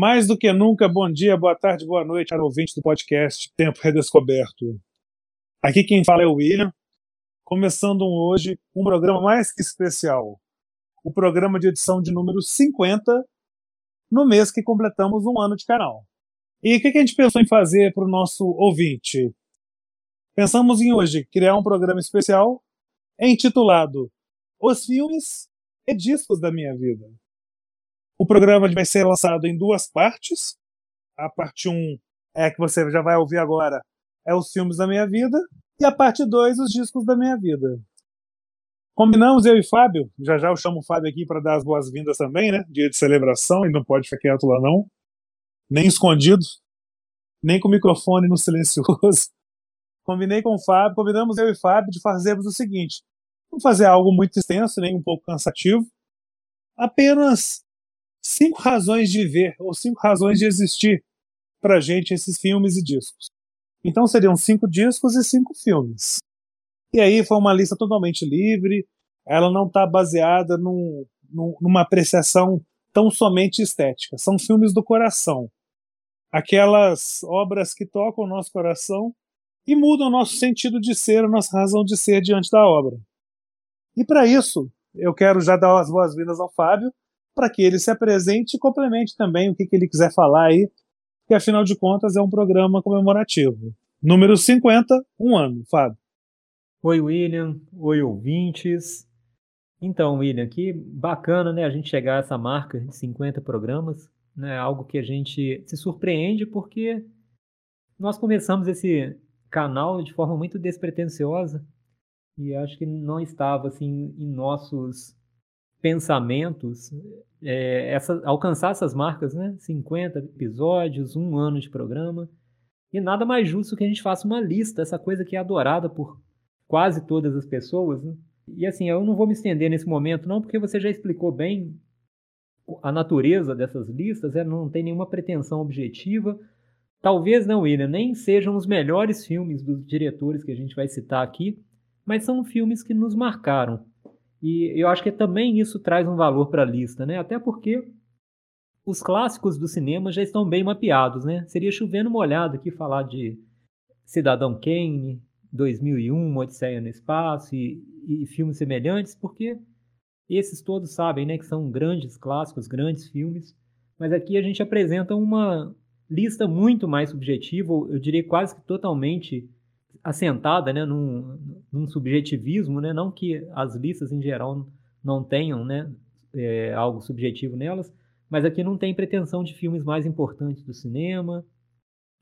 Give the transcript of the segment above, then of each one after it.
Mais do que nunca, bom dia, boa tarde, boa noite, para ouvinte do podcast Tempo Redescoberto. Aqui quem fala é o William, começando hoje um programa mais que especial. O programa de edição de número 50, no mês que completamos um ano de canal. E o que a gente pensou em fazer para o nosso ouvinte? Pensamos em hoje criar um programa especial intitulado Os Filmes e Discos da Minha Vida. O programa vai ser lançado em duas partes. A parte 1 é a que você já vai ouvir agora, é os filmes da minha vida, e a parte 2, os discos da minha vida. Combinamos eu e Fábio, já já eu chamo o Fábio aqui para dar as boas-vindas também, né? Dia de celebração, ele não pode ficar quieto lá não, nem escondido, nem com o microfone no silencioso. Combinei com o Fábio, combinamos eu e Fábio de fazermos o seguinte: vamos fazer algo muito extenso, nem um pouco cansativo, apenas cinco razões de ver ou cinco razões de existir para gente esses filmes e discos. Então seriam cinco discos e cinco filmes. E aí foi uma lista totalmente livre, ela não está baseada num, num, numa apreciação tão somente estética. São filmes do coração. Aquelas obras que tocam o nosso coração e mudam o nosso sentido de ser, a nossa razão de ser diante da obra. E para isso, eu quero já dar as boas-vindas ao Fábio, para que ele se apresente e complemente também o que, que ele quiser falar aí, que afinal de contas é um programa comemorativo. Número 50, um ano, Fábio. Oi, William. Oi, ouvintes. Então, William, que bacana, né, a gente chegar a essa marca de 50 programas, né, algo que a gente se surpreende porque nós começamos esse canal de forma muito despretensiosa e acho que não estava assim em nossos pensamentos é, essa, alcançar essas marcas, né, 50 episódios, um ano de programa e nada mais justo que a gente faça uma lista, essa coisa que é adorada por quase todas as pessoas. Né? E assim, eu não vou me estender nesse momento, não, porque você já explicou bem a natureza dessas listas, ela não tem nenhuma pretensão objetiva. Talvez não, William, nem sejam os melhores filmes dos diretores que a gente vai citar aqui, mas são filmes que nos marcaram. E eu acho que também isso traz um valor para a lista, né? Até porque os clássicos do cinema já estão bem mapeados, né? Seria chovendo molhado aqui falar de Cidadão Kane, 2001, Odisseia no Espaço e, e, filmes semelhantes, porque esses todos sabem né, que são grandes clássicos, grandes filmes, mas aqui a gente apresenta uma lista muito mais subjetiva, eu diria quase que totalmente assentada né, num, num subjetivismo, né, não que as listas em geral não tenham né, é, algo subjetivo nelas, mas aqui não tem pretensão de filmes mais importantes do cinema,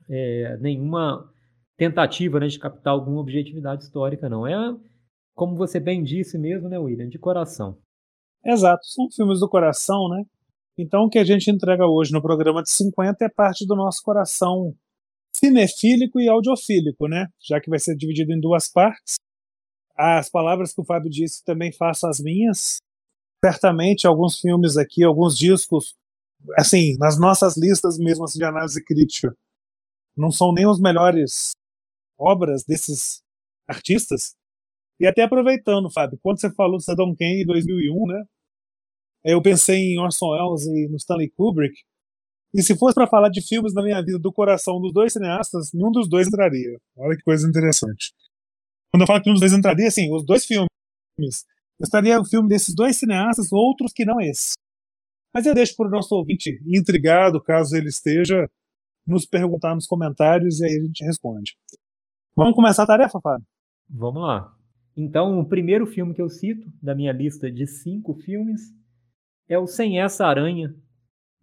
é, nenhuma tentativa né, de captar alguma objetividade histórica, não. É, como você bem disse mesmo, né, William, de coração. Exato, são filmes do coração, né? Então o que a gente entrega hoje no programa de 50 é parte do nosso coração cinefílico e audiofílico, né? Já que vai ser dividido em duas partes. As palavras que o Fábio disse também faço as minhas. Certamente alguns filmes aqui, alguns discos, assim, nas nossas listas mesmo assim, de análise crítica, não são nem os melhores obras desses artistas. E até aproveitando, Fábio, quando você falou do Saddam Kane em 2001, né? Eu pensei em Orson Welles e no Stanley Kubrick. E se fosse para falar de filmes da minha vida do coração dos dois cineastas, nenhum dos dois entraria. Olha que coisa interessante. Quando eu falo que um dos dois entraria, assim, os dois filmes. Eu estaria o filme desses dois cineastas, outros que não esse. Mas eu deixo para o nosso ouvinte intrigado, caso ele esteja, nos perguntar nos comentários e aí a gente responde. Vamos começar a tarefa, Fábio? Vamos lá. Então, o primeiro filme que eu cito da minha lista de cinco filmes é o Sem Essa Aranha,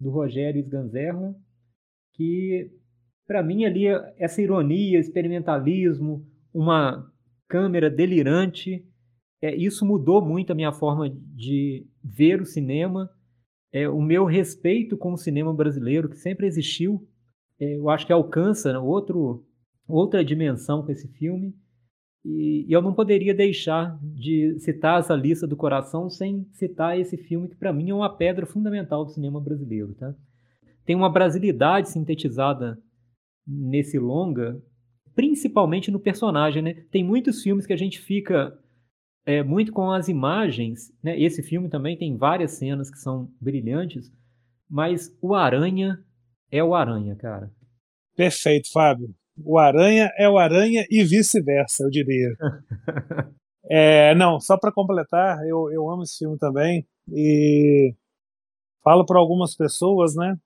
do Rogério Sganzerla, que, para mim, ali, essa ironia, experimentalismo, uma câmera delirante, é, isso mudou muito a minha forma de ver o cinema, é, o meu respeito com o cinema brasileiro, que sempre existiu, é, eu acho que alcança outro outra dimensão com esse filme. E, eu não poderia deixar de citar essa lista do coração sem citar esse filme que para mim é uma pedra fundamental do cinema brasileiro, tá? Tem uma brasilidade sintetizada nesse longa, principalmente no personagem, né? Tem muitos filmes que a gente fica é, muito com as imagens. Né? Esse filme também tem várias cenas que são brilhantes, mas o Aranha é o Aranha, cara. Perfeito, Fábio. O Aranha é o Aranha e vice-versa, eu diria. é, não, só para completar, eu, eu amo esse filme também e falo para algumas pessoas, né?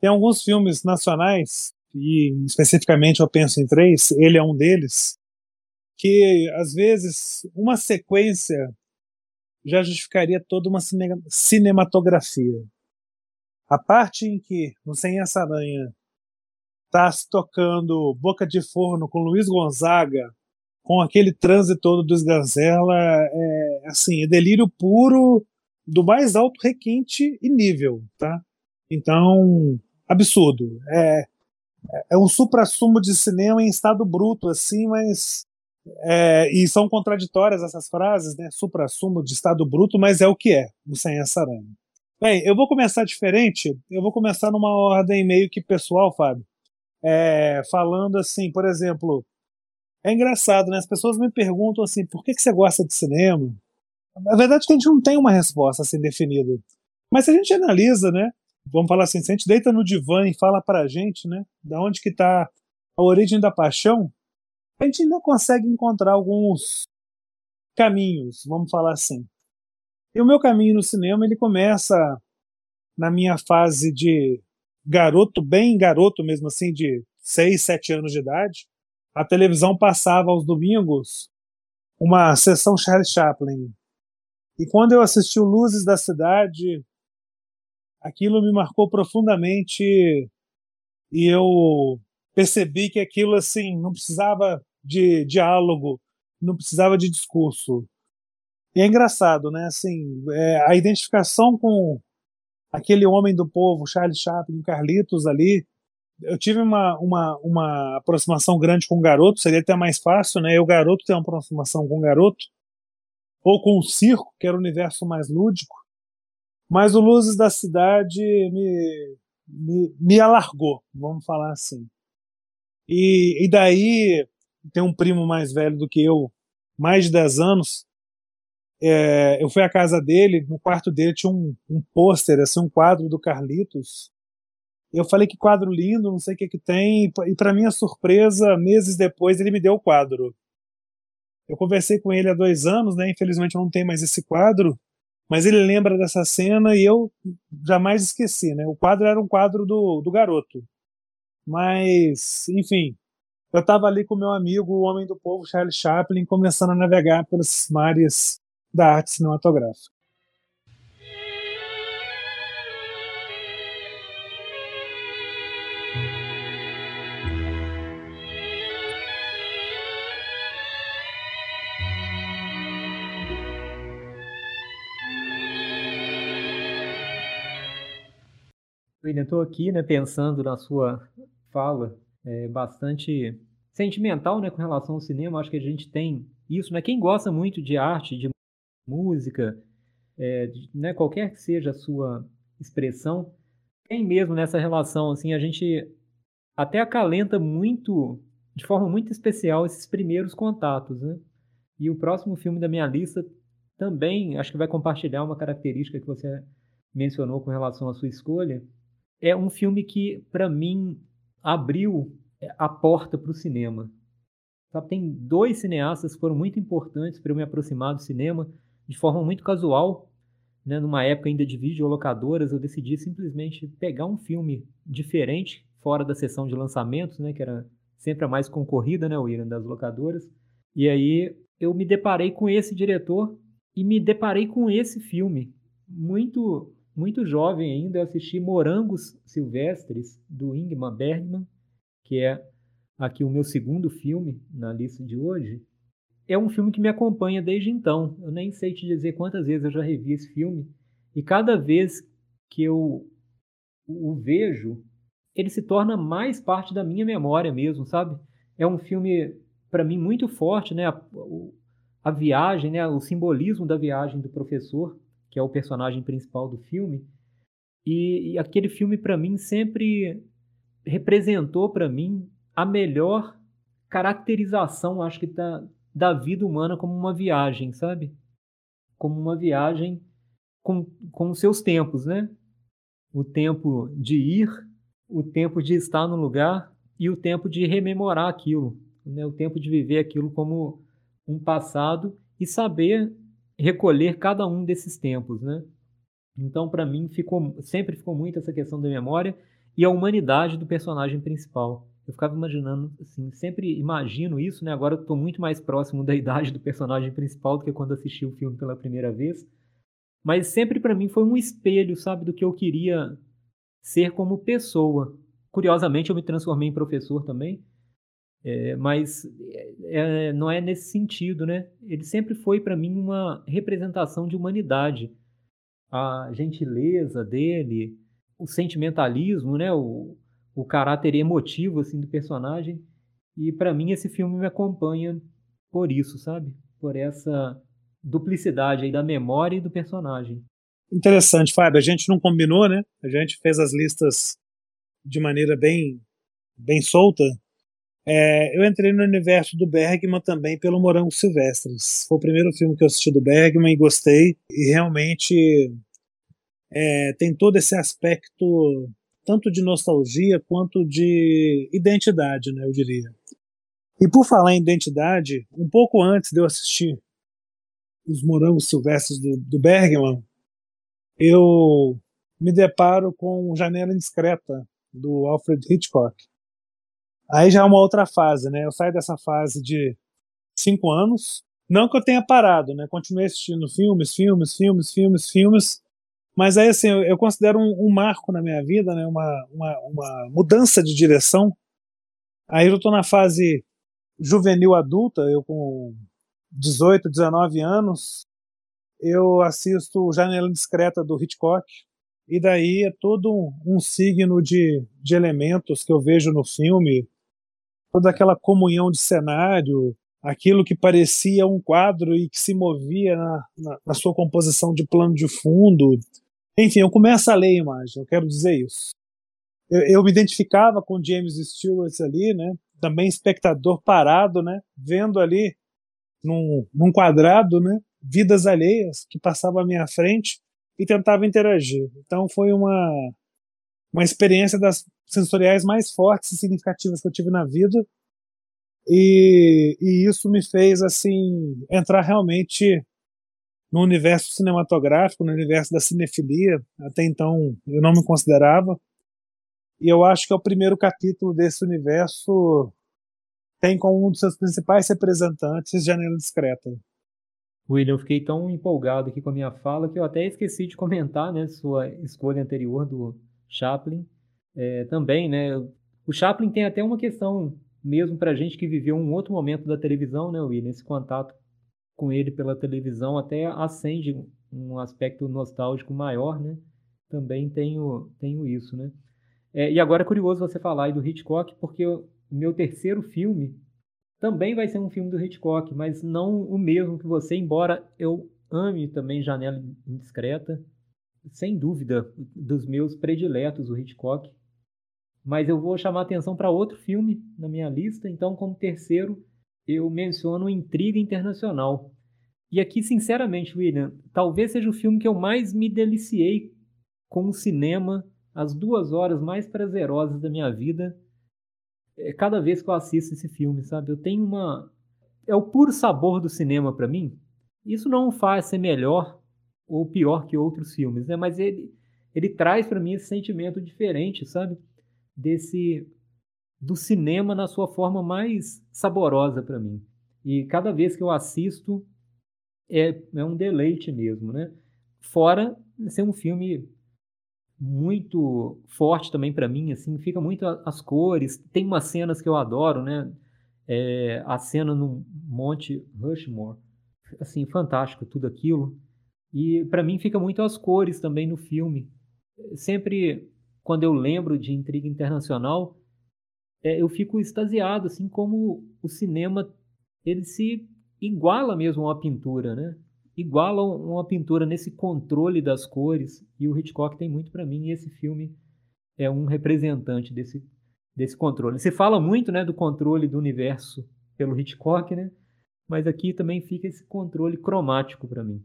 Tem alguns filmes nacionais e especificamente eu penso em três. Ele é um deles que às vezes uma sequência já justificaria toda uma cine cinematografia. A parte em que no Sem Essa Aranha tá se tocando Boca de Forno com Luiz Gonzaga, com aquele trânsito todo do Sganzella, é assim, é delírio puro do mais alto requinte e nível, tá? Então, absurdo. É, é um supra-sumo de cinema em estado bruto, assim, mas é, e são contraditórias essas frases, né? Supra-sumo de estado bruto, mas é o que é, o Sem Essa. Bem, eu vou começar diferente, eu vou começar numa ordem meio que pessoal, Fábio. É, falando assim, por exemplo, é engraçado, né? As pessoas me perguntam assim, por que, que você gosta de cinema? A verdade é que a gente não tem uma resposta assim definida. Mas se a gente analisa, né? Vamos falar assim, se a gente deita no divã e fala pra gente, né? Da onde que tá a origem da paixão, a gente ainda consegue encontrar alguns caminhos, vamos falar assim. E o meu caminho no cinema ele começa na minha fase de garoto, bem garoto mesmo assim, de 6, 7 anos de idade. A televisão passava aos domingos uma sessão Charlie Chaplin. E quando eu assisti o Luzes da Cidade, aquilo me marcou profundamente e eu percebi que aquilo assim não precisava de diálogo, não precisava de discurso. E é engraçado, né? Assim, é, a identificação com aquele homem do povo, Charles Chaplin, Carlitos ali. Eu tive uma, uma, uma aproximação grande com o garoto, seria até mais fácil, né? O garoto ter uma aproximação com o garoto, ou com o circo, que era o universo mais lúdico. Mas o Luzes da Cidade me, me, me alargou, vamos falar assim. E, e daí tem um primo mais velho do que eu, mais de 10 anos. É, eu fui à casa dele, no quarto dele tinha um, um pôster, assim, um quadro do Carlitos. Eu falei que quadro lindo, não sei o que que tem, e para minha surpresa, meses depois ele me deu o quadro. Eu conversei com ele há dois anos, né? Infelizmente eu não tenho mais esse quadro, mas ele lembra dessa cena e eu jamais esqueci, né? O quadro era um quadro do, do garoto. Mas, enfim, eu estava ali com meu amigo, o homem do povo, Charles Chaplin, começando a navegar pelos mares da arte cinematográfica. William, estou aqui né, pensando na sua fala é, bastante sentimental, né, com relação ao cinema. Acho que a gente tem isso, né? Quem gosta muito de arte, de música, é, de, né, qualquer que seja a sua expressão, tem mesmo nessa relação, assim, a gente até acalenta muito, de forma muito especial, esses primeiros contatos, né? E o próximo filme da minha lista também, acho que vai compartilhar uma característica que você mencionou com relação à sua escolha. É um filme que, para mim, abriu é, a porta para o cinema. Tem dois cineastas que foram muito importantes para eu me aproximar do cinema de forma muito casual. Né? Numa época ainda de videolocadoras, eu decidi simplesmente pegar um filme diferente, fora da sessão de lançamentos, né? que era sempre a mais concorrida, né, William, das locadoras. E aí eu me deparei com esse diretor e me deparei com esse filme. Muito muito jovem ainda, eu assisti Morangos Silvestres, do Ingmar Bergman, que é aqui o meu segundo filme na lista de hoje. É um filme que me acompanha desde então. Eu nem sei te dizer quantas vezes eu já revi esse filme. E cada vez que eu o vejo, ele se torna mais parte da minha memória mesmo, sabe? É um filme, para mim, muito forte, né? A, a viagem, né? o simbolismo da viagem do professor que é o personagem principal do filme. E, e aquele filme, para mim, sempre representou para mim a melhor caracterização, acho que, da, da vida humana como uma viagem, sabe? como uma viagem com, com seus tempos, né? O tempo de ir, o tempo de estar no lugar e o tempo de rememorar aquilo, né? o tempo de viver aquilo como um passado e saber recolher cada um desses tempos, né? Então, para mim, ficou, sempre ficou muito essa questão da memória e a humanidade do personagem principal. Eu ficava imaginando, assim, sempre imagino isso, né? Agora eu estou muito mais próximo da idade do personagem principal do que quando assisti o filme pela primeira vez. Mas sempre para mim foi um espelho, sabe, do que eu queria ser como pessoa. Curiosamente, eu me transformei em professor também, é, mas é, é não é nesse sentido, né? Ele sempre foi para mim uma representação de humanidade. A gentileza dele, o sentimentalismo, né? O, o caráter emotivo assim do personagem. E para mim esse filme me acompanha por isso, sabe? Por essa duplicidade aí da memória e do personagem. Interessante, Fábio. A gente não combinou, né? A gente fez as listas de maneira bem, bem solta. É, eu entrei no universo do Bergman também pelo Morango Silvestres. Foi o primeiro filme que eu assisti do Bergman e gostei. E realmente é, tem todo esse aspecto tanto de nostalgia quanto de identidade, né, eu diria. E por falar em identidade, um pouco antes de eu assistir os Morangos Silvestres do, do Bergman, eu me deparo com Janela Indiscreta, do Alfred Hitchcock. Aí já é uma outra fase, né? Eu saio dessa fase de cinco anos. Não que eu tenha parado, né? Continuei assistindo filmes, filmes, filmes, filmes, filmes. Mas aí, assim, eu, eu considero um, um, marco na minha vida, né? Uma, uma, uma mudança de direção. Aí eu tô na fase juvenil adulta, eu com 18, 19 anos, eu assisto Janela Discreta do Hitchcock, e daí é todo um, um signo de, de elementos que eu vejo no filme, toda aquela comunhão de cenário, aquilo que parecia um quadro e que se movia na, na, na sua composição de plano de fundo. Enfim, eu começo a ler a imagem, eu quero dizer isso. Eu, eu me identificava com James Stewart ali, né? Também espectador parado, né? Vendo ali num, num quadrado, né? Vidas alheias que passavam à minha frente e tentava interagir. Então foi uma uma experiência das sensoriais mais fortes e significativas que eu tive na vida. E, e isso me fez assim entrar realmente no universo cinematográfico, no universo da cinefilia. Até então eu não me considerava. E eu acho que é o primeiro capítulo desse universo tem como um dos seus principais representantes Janela Discreta. William, eu fiquei tão empolgado aqui com a minha fala que eu até esqueci de comentar, né, sua escolha anterior do Chaplin. É, também, né, o Chaplin tem até uma questão mesmo para gente que viveu um outro momento da televisão, né, William, esse contato com ele pela televisão até acende um aspecto nostálgico maior, né? Também tenho, tenho isso, né? É, e agora é curioso você falar aí do Hitchcock, porque o meu terceiro filme também vai ser um filme do Hitchcock, mas não o mesmo que você, embora eu ame também Janela Indiscreta, sem dúvida, dos meus prediletos, o Hitchcock. Mas eu vou chamar atenção para outro filme na minha lista, então, como terceiro, eu menciono Intriga Internacional. E aqui, sinceramente, William, talvez seja o filme que eu mais me deliciei com o cinema, as duas horas mais prazerosas da minha vida é, cada vez que eu assisto esse filme, sabe? Eu tenho uma. É o puro sabor do cinema para mim. Isso não faz ser melhor ou pior que outros filmes, né? Mas ele, ele traz para mim esse sentimento diferente, sabe? Desse do cinema na sua forma mais saborosa para mim. E cada vez que eu assisto é, é um deleite mesmo, né? Fora ser um filme muito forte também para mim, assim, fica muito as cores. Tem umas cenas que eu adoro, né? É, a cena no Monte Rushmore, assim, fantástico tudo aquilo. E para mim fica muito as cores também no filme. Sempre quando eu lembro de Intriga Internacional, é, eu fico extasiado, assim como o cinema ele se iguala mesmo a uma pintura, né? iguala uma pintura nesse controle das cores e o Hitchcock tem muito para mim e esse filme é um representante desse desse controle. Se fala muito, né, do controle do universo pelo Hitchcock, né? Mas aqui também fica esse controle cromático para mim.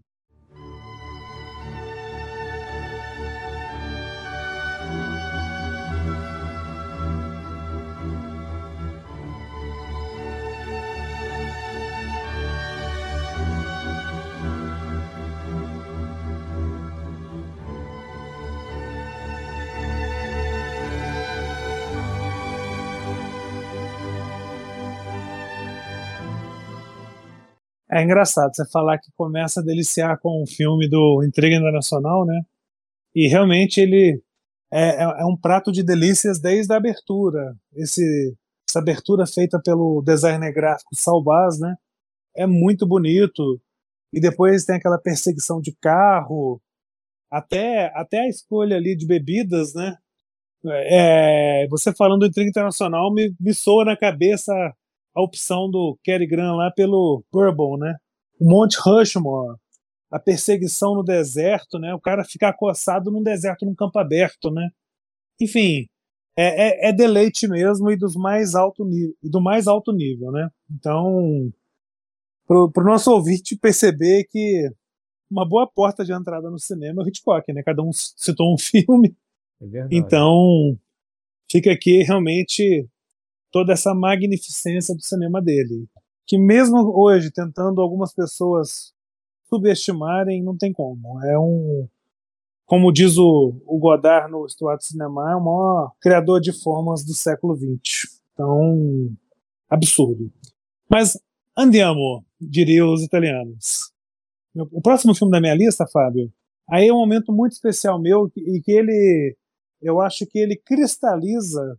É engraçado você falar que começa a deliciar com o filme do Intriga Internacional, né? E realmente ele é, é, é um prato de delícias desde a abertura. Esse, essa abertura feita pelo designer gráfico Salbaz, né? É muito bonito. E depois tem aquela perseguição de carro, até, até a escolha ali de bebidas, né? É, você falando do Intriga Internacional me, me soa na cabeça a opção do Cary Grant lá pelo Bourbon, né? O Monte Rushmore, a perseguição no deserto, né? O cara ficar acossado num deserto, num campo aberto, né? Enfim, é, é, é deleite mesmo e dos mais alto nível, do mais alto nível, né? Então, pro, pro nosso ouvinte perceber que uma boa porta de entrada no cinema é o Hitchcock, né? Cada um citou um filme. É então, fica aqui realmente toda essa magnificência do cinema dele. Que mesmo hoje, tentando algumas pessoas subestimarem, não tem como. É um. Como diz o, o Godard no Stuart Cinema, é o maior criador de formas do século XX. Então, absurdo. Mas andiamo, diriam os italianos. O próximo filme da minha lista, Fábio, aí é um momento muito especial meu e que ele, eu acho que ele cristaliza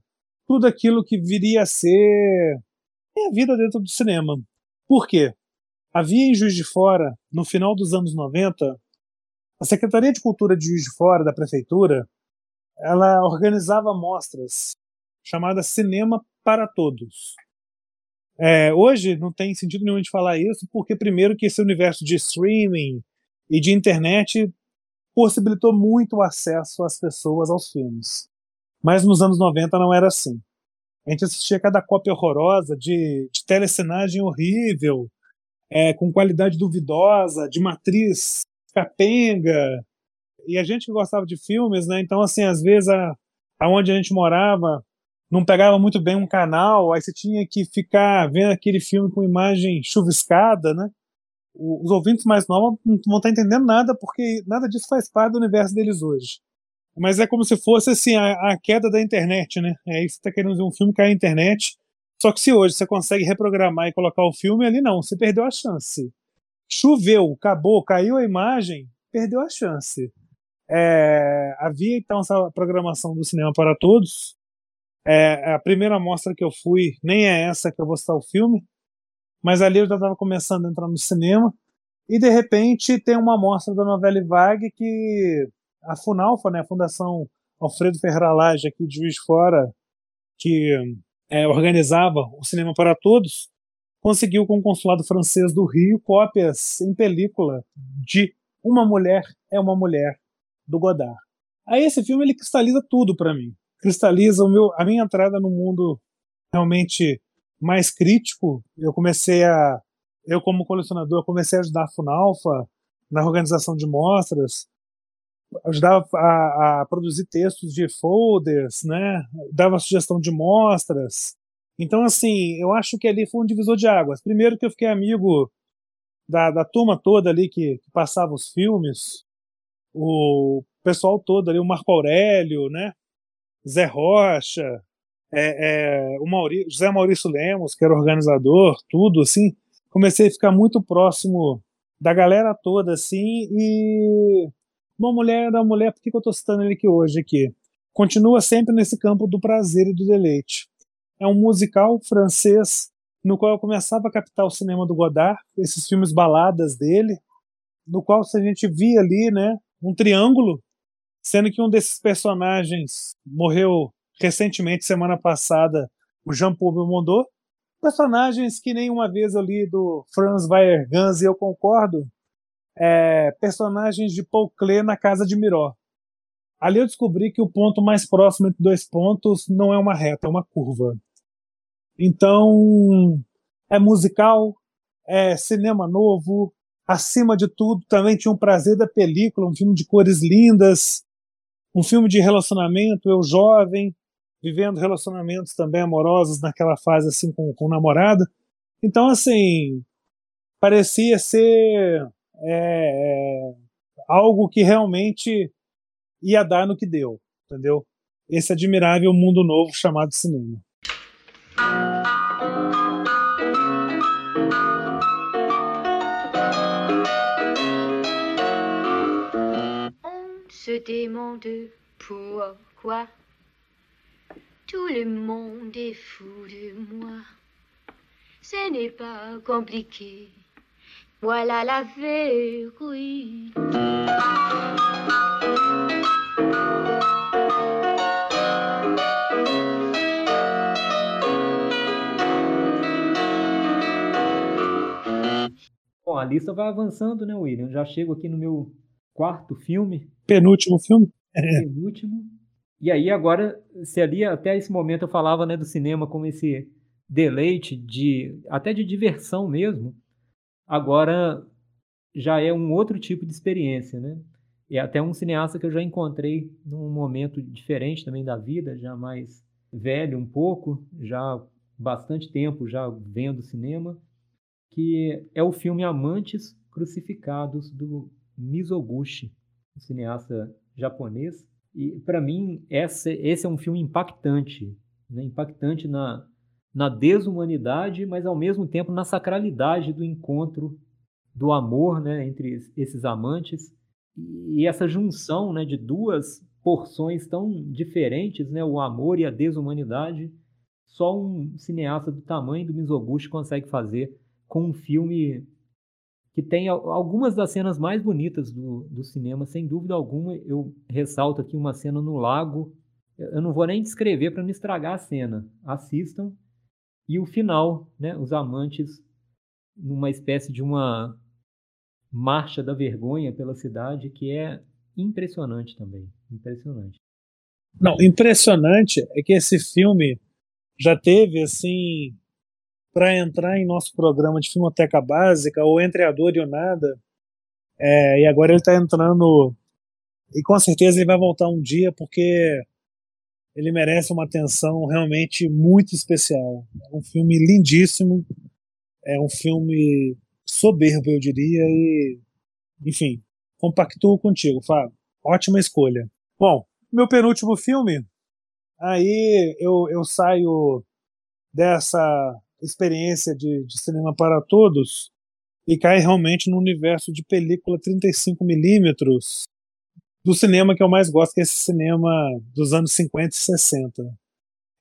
tudo aquilo que viria a ser a vida dentro do cinema. Por quê? Havia em Juiz de Fora, no final dos anos 90, a Secretaria de Cultura de Juiz de Fora, da Prefeitura, ela organizava mostras chamadas Cinema para Todos. É, hoje não tem sentido nenhum de falar isso, porque primeiro que esse universo de streaming e de internet possibilitou muito o acesso às pessoas aos filmes. Mas nos anos 90 não era assim. A gente assistia cada cópia horrorosa de, de telecenagem horrível, é, com qualidade duvidosa, de matriz capenga. E a gente que gostava de filmes, né? Então, assim, às vezes, a, aonde a gente morava não pegava muito bem um canal, aí você tinha que ficar vendo aquele filme com imagem chuviscada, né? Os ouvintes mais novos não vão estar entendendo nada, porque nada disso faz parte do universo deles hoje. Mas é como se fosse assim a, a queda da internet, né? É isso que você está querendo ver um filme cair na internet. Só que se hoje você consegue reprogramar e colocar o filme ali, não, você perdeu a chance. Choveu, acabou, caiu a imagem, perdeu a chance. É, havia então essa programação do cinema para todos. É, a primeira mostra que eu fui nem é essa que eu vou citar o filme, mas ali eu já estava começando a entrar no cinema e de repente tem uma mostra da novela Vague que a Funalfa, né, a Fundação Alfredo Ferreira Lage aqui de Juiz Fora, que é, organizava o Cinema para Todos, conseguiu com o consulado francês do Rio cópias em película de Uma Mulher é uma Mulher, do Godard. Aí esse filme ele cristaliza tudo para mim. Cristaliza o meu, a minha entrada no mundo realmente mais crítico. Eu comecei a, eu como colecionador, comecei a ajudar a Funalfa na organização de mostras, ajudava a, a, produzir textos de folders, né? Dava sugestão de mostras. Então, assim, eu acho que ali foi um divisor de águas. Primeiro que eu fiquei amigo da, da turma toda ali que, que passava os filmes, o pessoal todo ali, o Marco Aurélio, né? Zé Rocha, é, é, o Maurício, José Maurício Lemos, que era organizador, tudo assim. Comecei a ficar muito próximo da galera toda, assim, e uma mulher da mulher, por que, eu estou citando ele aqui hoje aqui? Continua sempre nesse campo do prazer e do deleite. É um musical francês no qual eu começava a captar o cinema do Godard, esses filmes baladas dele, no qual a gente via ali, né, um triângulo, sendo que um desses personagens morreu recentemente, semana passada, o Jean-Paul Belmondo, personagens que nenhuma vez eu li do Franz Weiergans e eu concordo, é, personagens de Paul Klee na casa de Miró. Ali eu descobri que o ponto mais próximo entre dois pontos não é uma reta, é uma curva. Então, é musical, é cinema novo, acima de tudo, também tinha um prazer da película, um filme de cores lindas, um filme de relacionamento, eu jovem, vivendo relacionamentos também amorosos naquela fase assim com, com o namorado. Então, assim, parecia ser é, é, algo que realmente ia dar no que deu, entendeu? Esse admirável mundo novo chamado cinema. On se demande pourquoi tout le monde est fou de moi. Ce n'est pas compliqué. Voilà la vérité. Bom, a lista vai avançando, né, William? Já chego aqui no meu quarto filme. Penúltimo filme? Penúltimo. E aí agora, se ali até esse momento eu falava né, do cinema como esse deleite de até de diversão mesmo, agora já é um outro tipo de experiência, né? É até um cineasta que eu já encontrei num momento diferente também da vida, já mais velho um pouco, já bastante tempo já vendo cinema, que é o filme Amantes Crucificados do Mizoguchi, um cineasta japonês. E para mim esse, esse é um filme impactante, né? impactante na, na desumanidade, mas ao mesmo tempo na sacralidade do encontro, do amor né, entre esses amantes e essa junção né, de duas porções tão diferentes, né, o amor e a desumanidade, só um cineasta do tamanho do Mizoguchi consegue fazer com um filme que tem algumas das cenas mais bonitas do, do cinema, sem dúvida alguma. Eu ressalto aqui uma cena no lago. Eu não vou nem descrever para não estragar a cena. Assistam. E o final, né, os amantes numa espécie de uma marcha da vergonha pela cidade que é impressionante também, impressionante. Não, impressionante é que esse filme já teve assim para entrar em nosso programa de Filmoteca Básica ou Entre a Dor e o Nada. É, e agora ele está entrando e com certeza ele vai voltar um dia porque ele merece uma atenção realmente muito especial. É um filme lindíssimo, é um filme soberbo, eu diria, e enfim, compactuo contigo, Fábio. Ótima escolha. Bom, meu penúltimo filme, aí eu, eu saio dessa experiência de, de cinema para todos e cai realmente no universo de película 35mm do cinema que eu mais gosto, que é esse cinema dos anos 50 e 60.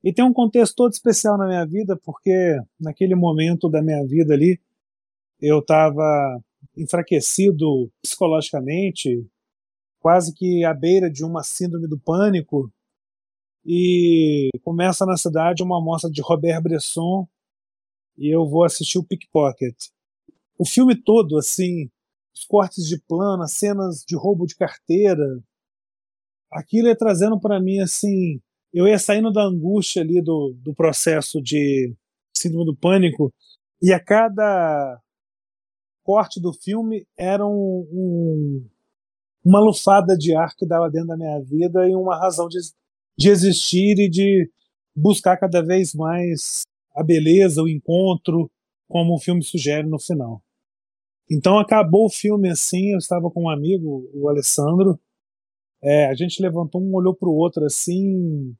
E tem um contexto todo especial na minha vida, porque naquele momento da minha vida ali, eu estava enfraquecido psicologicamente, quase que à beira de uma síndrome do pânico, e começa na cidade uma mostra de Robert Bresson e eu vou assistir o Pickpocket. O filme todo, assim, os cortes de plano, as cenas de roubo de carteira, aquilo ia trazendo para mim, assim, eu ia saindo da angústia ali do, do processo de síndrome do pânico e a cada corte do filme era um, um, uma lufada de ar que dava dentro da minha vida e uma razão de, de existir e de buscar cada vez mais a beleza, o encontro, como o filme sugere no final. Então acabou o filme assim, eu estava com um amigo, o Alessandro, é, a gente levantou um, olhou para o outro assim,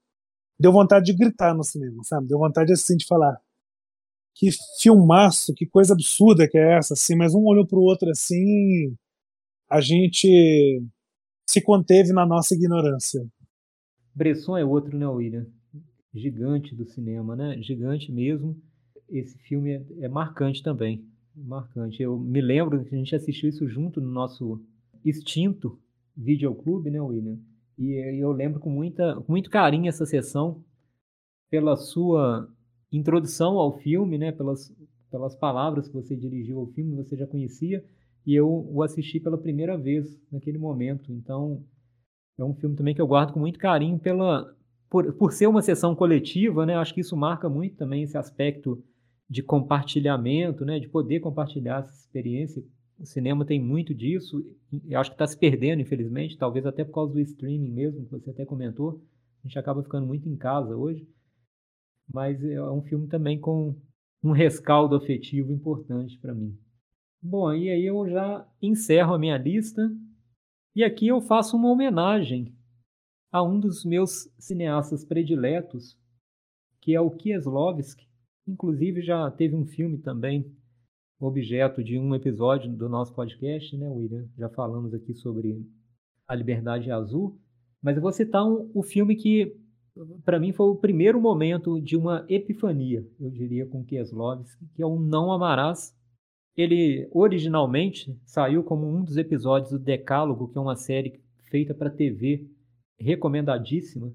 deu vontade de gritar no cinema, sabe? Deu vontade assim de falar, que filmaço, que coisa absurda que é essa, assim, mas um olhou para o outro assim, a gente se conteve na nossa ignorância. Bresson é outro, né, William? gigante do cinema, né? Gigante mesmo. Esse filme é, é marcante também, marcante. Eu me lembro que a gente assistiu isso junto no nosso extinto videoclube, né, William? E eu lembro com, muita, muito carinho essa sessão pela sua introdução ao filme, né? Pelas, pelas palavras que você dirigiu ao filme, você já conhecia, e eu o assisti pela primeira vez naquele momento. Então, é um filme também que eu guardo com muito carinho pela, por, por ser uma sessão coletiva, né, acho que isso marca muito também esse aspecto de compartilhamento, né, de poder compartilhar essa experiência. O cinema tem muito disso, e acho que está se perdendo, infelizmente, talvez até por causa do streaming mesmo, que você até comentou. A gente acaba ficando muito em casa hoje. Mas é um filme também com um rescaldo afetivo importante para mim. Bom, e aí eu já encerro a minha lista. E aqui eu faço uma homenagem a um dos meus cineastas prediletos, que é o Kieslowski. Inclusive já teve um filme também, objeto de um episódio do nosso podcast, né, William? Já falamos aqui sobre A Liberdade Azul, mas eu vou citar um, o filme que, para mim, foi o primeiro momento de uma epifania, eu diria, com Kieslowski, que é o Não Amarás. Ele, originalmente, saiu como um dos episódios do Decálogo, que é uma série feita para TV, recomendadíssima,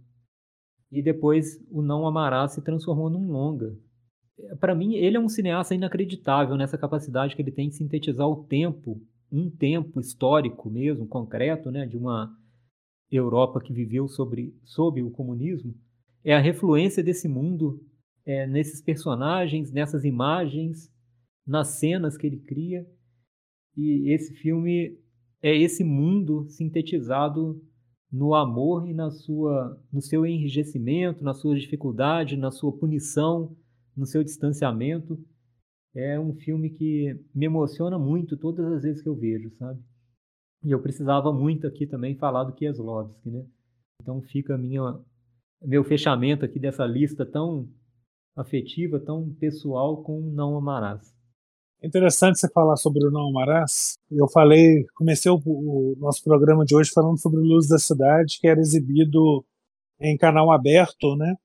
e depois o Não Amarás se transformou num longa. Para mim, ele é um cineasta inacreditável nessa capacidade que ele tem de sintetizar o tempo, um tempo histórico mesmo, concreto, né, de uma Europa que viveu sobre, sob o comunismo, é a refluência desse mundo é, nesses personagens, nessas imagens, nas cenas que ele cria. E esse filme é esse mundo sintetizado no amor e na sua, no seu enrijecimento, na sua dificuldade, na sua punição, no seu distanciamento. É um filme que me emociona muito todas as vezes que eu vejo, sabe? E eu precisava muito aqui também falar do Kieslowski, né? Então fica minha meu fechamento aqui dessa lista tão afetiva, tão pessoal com Não Amarás. Interessante você falar sobre o Não Amarás. Eu falei, comecei o, o, nosso programa de hoje falando sobre Luz da Cidade, que era exibido em canal aberto, né,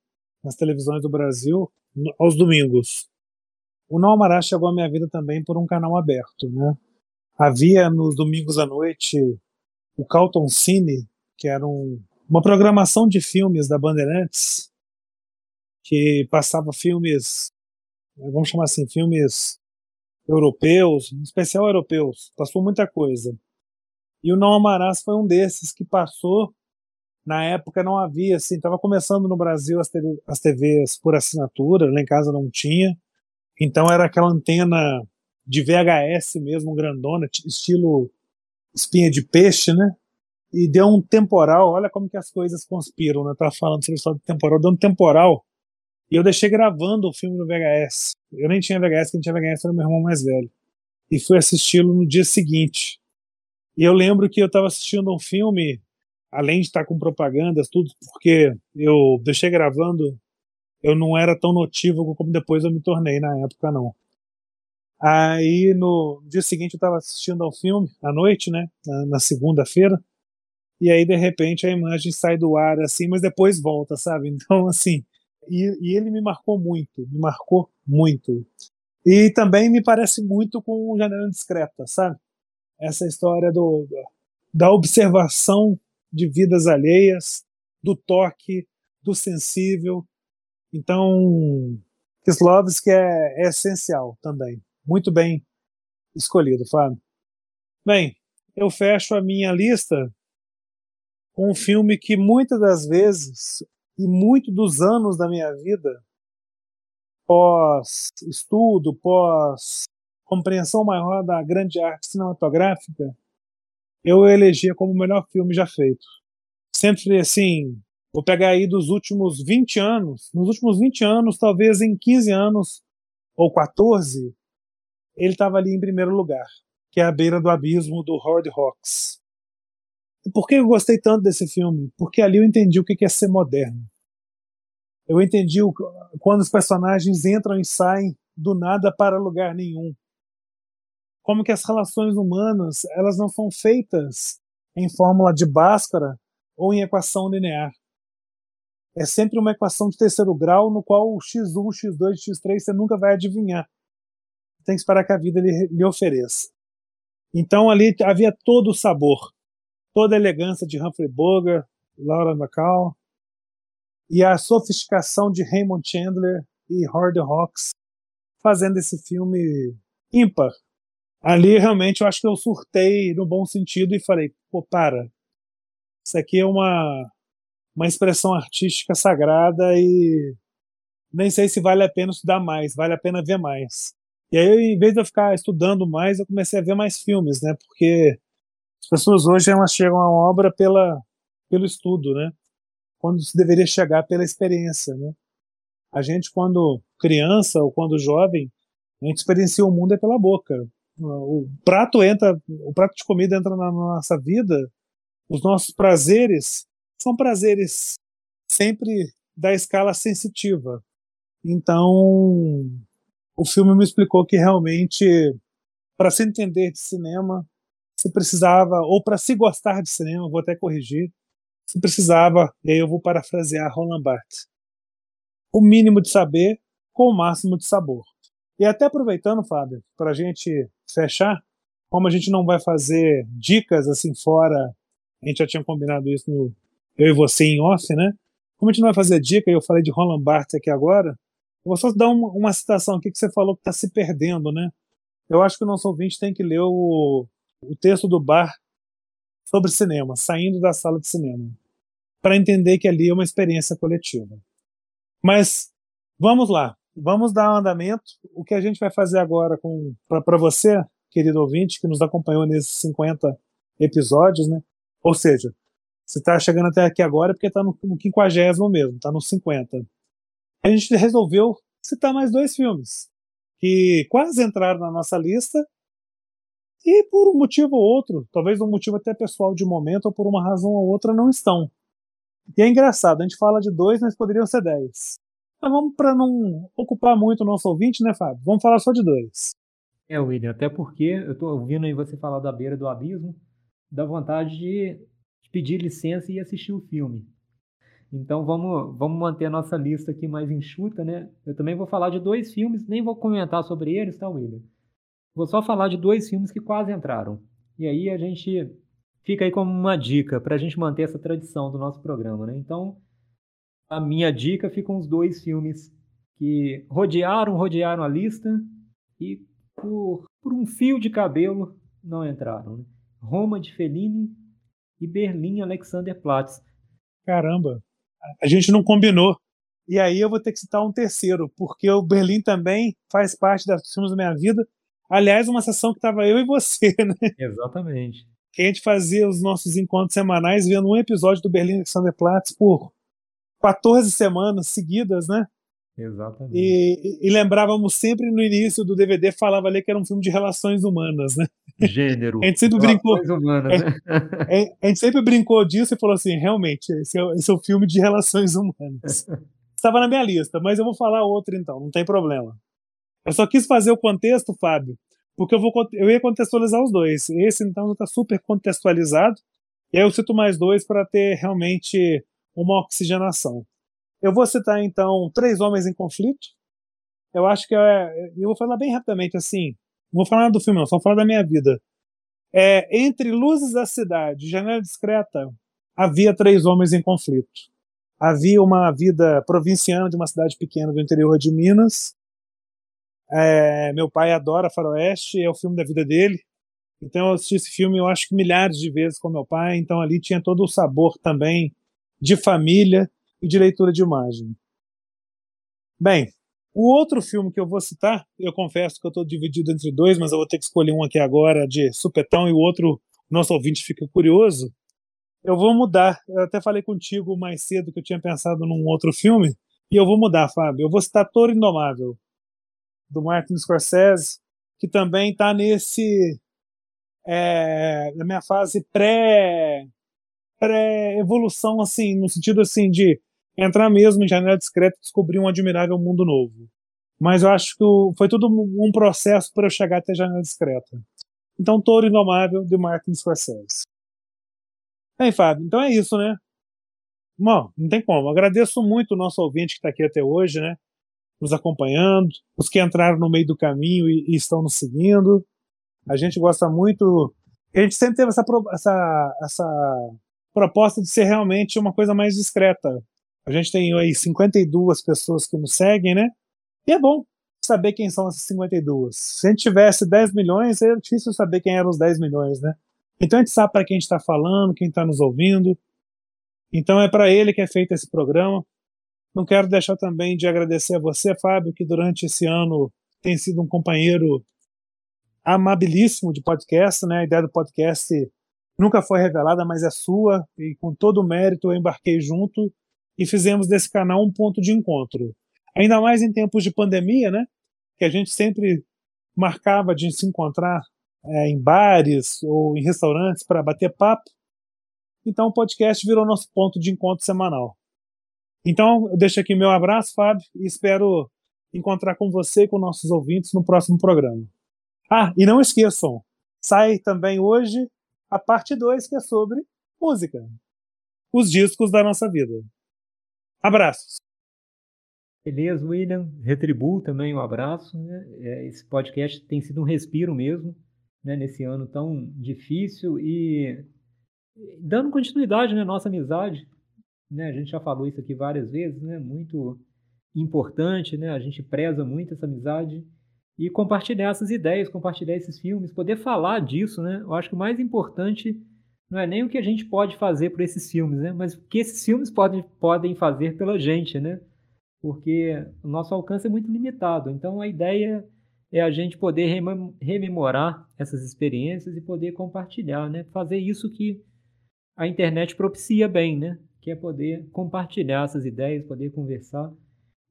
nas televisões do Brasil, aos domingos. O Não Amarás chegou à minha vida também por um canal aberto, né? havia nos domingos à noite o Calton Cine, que era um, uma programação de filmes da Bandeirantes, que passava filmes, vamos chamar assim, filmes europeus, em especial europeus, passou muita coisa. E o Não Amarás foi um desses que passou. Na época não havia, assim, estava começando no Brasil as, TV, as TVs por assinatura, lá em casa não tinha. Então era aquela antena de VHS mesmo, grandona, estilo espinha de peixe, né? E deu um temporal, olha como que as coisas conspiram, né? Eu tava falando sobre o temporal, deu um temporal. E eu deixei gravando o filme no VHS. Eu nem tinha VHS, quem tinha VHS era meu irmão mais velho. E fui assisti-lo no dia seguinte. E eu lembro que eu estava assistindo um filme, além de estar com propagandas, tudo, porque eu deixei gravando, eu não era tão notívago como depois eu me tornei na época, não. Aí no dia seguinte eu estava assistindo ao filme, à noite, né? Na, na segunda-feira. E aí de repente a imagem sai do ar assim, mas depois volta, sabe? Então assim, e, e ele me marcou muito, me marcou muito. E também me parece muito com Janela Discreta, sabe? Essa história do, da observação de vidas alheias, do toque, do sensível. Então, Kislovski é, é essencial também. Muito bem escolhido, Fábio. Bem, eu fecho a minha lista com um filme que muitas das vezes e muito dos anos da minha vida, pós estudo, pós compreensão maior da grande arte cinematográfica, eu elegia como o melhor filme já feito. Sempre assim, vou pegar aí dos últimos 20 anos, nos últimos 20 anos, talvez em 15 anos ou 14, ele estava ali em primeiro lugar, que é a beira do abismo do Howard Hawks. E por que eu gostei tanto desse filme? Porque ali eu entendi o que é ser moderno. Eu entendi o, quando os personagens entram e saem do nada para lugar nenhum. Como que as relações humanas elas não são feitas em fórmula de Bhaskara ou em equação linear. É sempre uma equação de terceiro grau no qual o x1, x2, x3 você nunca vai adivinhar tem que esperar que a vida lhe, lhe ofereça. Então ali havia todo o sabor, toda a elegância de Humphrey Bogart, Laura McCall e a sofisticação de Raymond Chandler e Howard Hawks fazendo esse filme ímpar. Ali realmente eu acho que eu surtei no bom sentido e falei, pô, para. Isso aqui é uma uma expressão artística sagrada e nem sei se vale a pena estudar mais, vale a pena ver mais. E aí, em vez de eu ficar estudando mais, eu comecei a ver mais filmes, né? Porque as pessoas hoje elas chegam à obra pela, pelo estudo, né? Quando se deveria chegar pela experiência, né? A gente, quando criança ou quando jovem, a gente experiencia o mundo é pela boca. O prato entra, o prato de comida entra na nossa vida, os nossos prazeres são prazeres sempre da escala sensitiva. Então, o filme me explicou que realmente, para se entender de cinema, se precisava, ou para se gostar de cinema, vou até corrigir, se precisava, e aí eu vou parafrasear Roland Barthes, o mínimo de saber com o máximo de sabor. E até aproveitando, Fábio, para a gente fechar, como a gente não vai fazer dicas assim fora, a gente já tinha combinado isso no eu e você em off, né? Como a gente não vai fazer dica, eu falei de Roland Barthes aqui agora, eu vou só dar uma, uma citação aqui que você falou que está se perdendo, né? Eu acho que o nosso ouvinte tem que ler o, o texto do bar sobre cinema, saindo da sala de cinema, para entender que ali é uma experiência coletiva. Mas vamos lá, vamos dar um andamento. O que a gente vai fazer agora para você, querido ouvinte, que nos acompanhou nesses 50 episódios, né? Ou seja, você está chegando até aqui agora porque está no, no 50 mesmo, está no 50. A gente resolveu citar mais dois filmes que quase entraram na nossa lista e por um motivo ou outro, talvez um motivo até pessoal de momento ou por uma razão ou outra, não estão. E é engraçado, a gente fala de dois, mas poderiam ser dez. Mas vamos para não ocupar muito o nosso ouvinte, né, Fábio? Vamos falar só de dois. É, William, até porque eu estou ouvindo aí você falar da beira do abismo, dá vontade de pedir licença e assistir o filme. Então vamos, vamos manter a nossa lista aqui mais enxuta, né? Eu também vou falar de dois filmes, nem vou comentar sobre eles, tá, William? Vou só falar de dois filmes que quase entraram. E aí a gente fica aí como uma dica para a gente manter essa tradição do nosso programa, né? Então, a minha dica ficam os dois filmes que rodearam, rodearam a lista e por, por um fio de cabelo não entraram. Né? Roma de Fellini e Berlim Alexanderplatz. Caramba! a gente não combinou. E aí eu vou ter que citar um terceiro, porque o Berlim também faz parte das filmes da minha vida. Aliás, uma sessão que estava eu e você, né? Exatamente. Que a gente fazia os nossos encontros semanais vendo um episódio do Berlim Alexanderplatz por 14 semanas seguidas, né? Exatamente. E, e, lembrávamos sempre no início do DVD, falava ali que era um filme de relações humanas, né? Gênero. A gente sempre brincou. Humanas, né? a, a, gente sempre brincou disso e falou assim: realmente, esse é, esse é o filme de relações humanas. Estava na minha lista, mas eu vou falar outro então, não tem problema. Eu só quis fazer o contexto, Fábio, porque eu, vou, eu ia contextualizar os dois. Esse então está super contextualizado, e aí eu cito mais dois para ter realmente uma oxigenação. Eu vou citar então Três Homens em Conflito. Eu acho que é, eu vou falar bem rapidamente assim. Não vou falar do filme, não, só falar da minha vida. É, entre Luzes da Cidade Janela Discreta, havia três homens em conflito. Havia uma vida provinciana de uma cidade pequena do interior de Minas. É, meu pai adora Faroeste, é o filme da vida dele. Então eu assisti esse filme, eu acho que milhares de vezes com meu pai. Então ali tinha todo o sabor também de família e de leitura de imagem. Bem, o outro filme que eu vou citar, eu confesso que eu estou dividido entre dois, mas eu vou ter que escolher um aqui agora de supetão e o outro, nosso ouvinte fica curioso. Eu vou mudar. Eu até falei contigo mais cedo que eu tinha pensado num outro filme, e eu vou mudar, Fábio. Eu vou citar Toro Indomável, do Martin Scorsese, que também está nesse. É, na minha fase pré pré-evolução, assim, no sentido assim de entrar mesmo em janela discreta e descobrir um admirável mundo novo. Mas eu acho que foi tudo um processo para eu chegar até janela discreta. Então, Toro Indomável, de Martin Scorsese. Bem, Fábio, então é isso, né? Bom, não tem como. Agradeço muito o nosso ouvinte que está aqui até hoje, né? Nos acompanhando, os que entraram no meio do caminho e, e estão nos seguindo. A gente gosta muito. A gente sempre teve essa, essa, essa proposta de ser realmente uma coisa mais discreta. A gente tem aí 52 pessoas que nos seguem, né? E é bom saber quem são essas 52. Se a gente tivesse 10 milhões, é difícil saber quem eram os 10 milhões, né? Então a gente sabe para quem a gente está falando, quem está nos ouvindo. Então é para ele que é feito esse programa. Não quero deixar também de agradecer a você, Fábio, que durante esse ano tem sido um companheiro amabilíssimo de podcast, né? A ideia do podcast nunca foi revelada, mas é sua, e com todo o mérito eu embarquei junto e fizemos desse canal um ponto de encontro. Ainda mais em tempos de pandemia, né? Que a gente sempre marcava de se encontrar é, em bares ou em restaurantes para bater papo. Então o podcast virou nosso ponto de encontro semanal. Então eu deixo aqui meu abraço, Fábio, e espero encontrar com você e com nossos ouvintes no próximo programa. Ah, e não esqueçam, sai também hoje a parte 2, que é sobre música. Os discos da nossa vida. Abraços. Beleza, William. Retribuo também um abraço. Né? É, esse podcast tem sido um respiro mesmo, né? nesse ano tão difícil e dando continuidade na né? nossa amizade. Né? A gente já falou isso aqui várias vezes, né? muito importante, né? a gente preza muito essa amizade e compartilhar essas ideias, compartilhar esses filmes, poder falar disso. Né? Eu acho que o mais importante não é nem o que a gente pode fazer por esses filmes, né? mas o que esses filmes podem, podem fazer pela gente, né? porque o nosso alcance é muito limitado. Então a ideia é a gente poder rememorar essas experiências e poder compartilhar, né? Fazer isso que a internet propicia bem, né? Que é poder compartilhar essas ideias, poder conversar.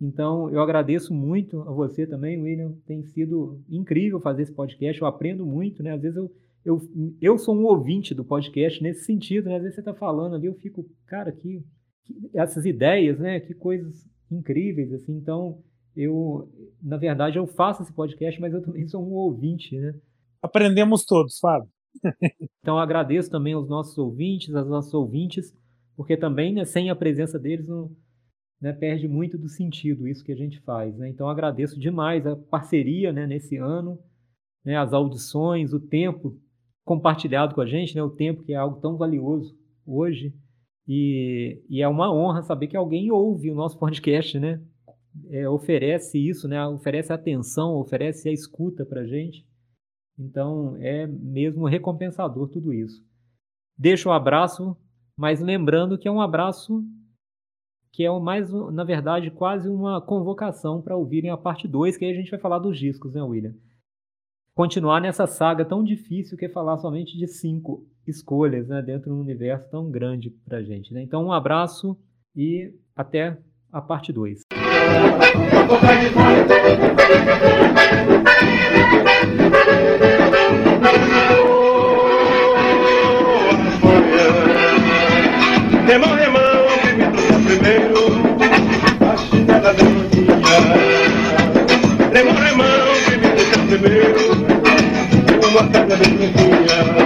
Então, eu agradeço muito a você também, William. Tem sido incrível fazer esse podcast. Eu aprendo muito, né? Às vezes eu, eu, eu sou um ouvinte do podcast nesse sentido, né? Às vezes você está falando ali, eu fico, cara, que, que essas ideias, né? Que coisas incríveis, assim. Então, eu, na verdade, eu faço esse podcast, mas eu também sou um ouvinte, né? Aprendemos todos, Fábio. então, agradeço também aos nossos ouvintes, às nossas ouvintes, porque também, né, sem a presença deles, não né, perde muito do sentido isso que a gente faz. Né? Então, agradeço demais a parceria né, nesse ano, né, as audições, o tempo compartilhado com a gente, né, o tempo que é algo tão valioso hoje. E, e, é uma honra saber que alguém ouve o nosso podcast, né? É, oferece isso? Oferece atenção, oferece a escuta para gente. Então é mesmo recompensador tudo isso. Deixo o um abraço, mas lembrando que é um abraço que é mais, na verdade, quase uma convocação para ouvirem a parte 2, que aí a gente vai falar dos discos, né, William? Continuar nessa saga tão difícil que é falar somente de cinco escolhas né, dentro de um universo tão grande para a gente. Né? Então, um abraço e até a parte 2. Remão, primeiro A chinela da novinha. Remão, remão, trouxe primeiro Uma carga de novinha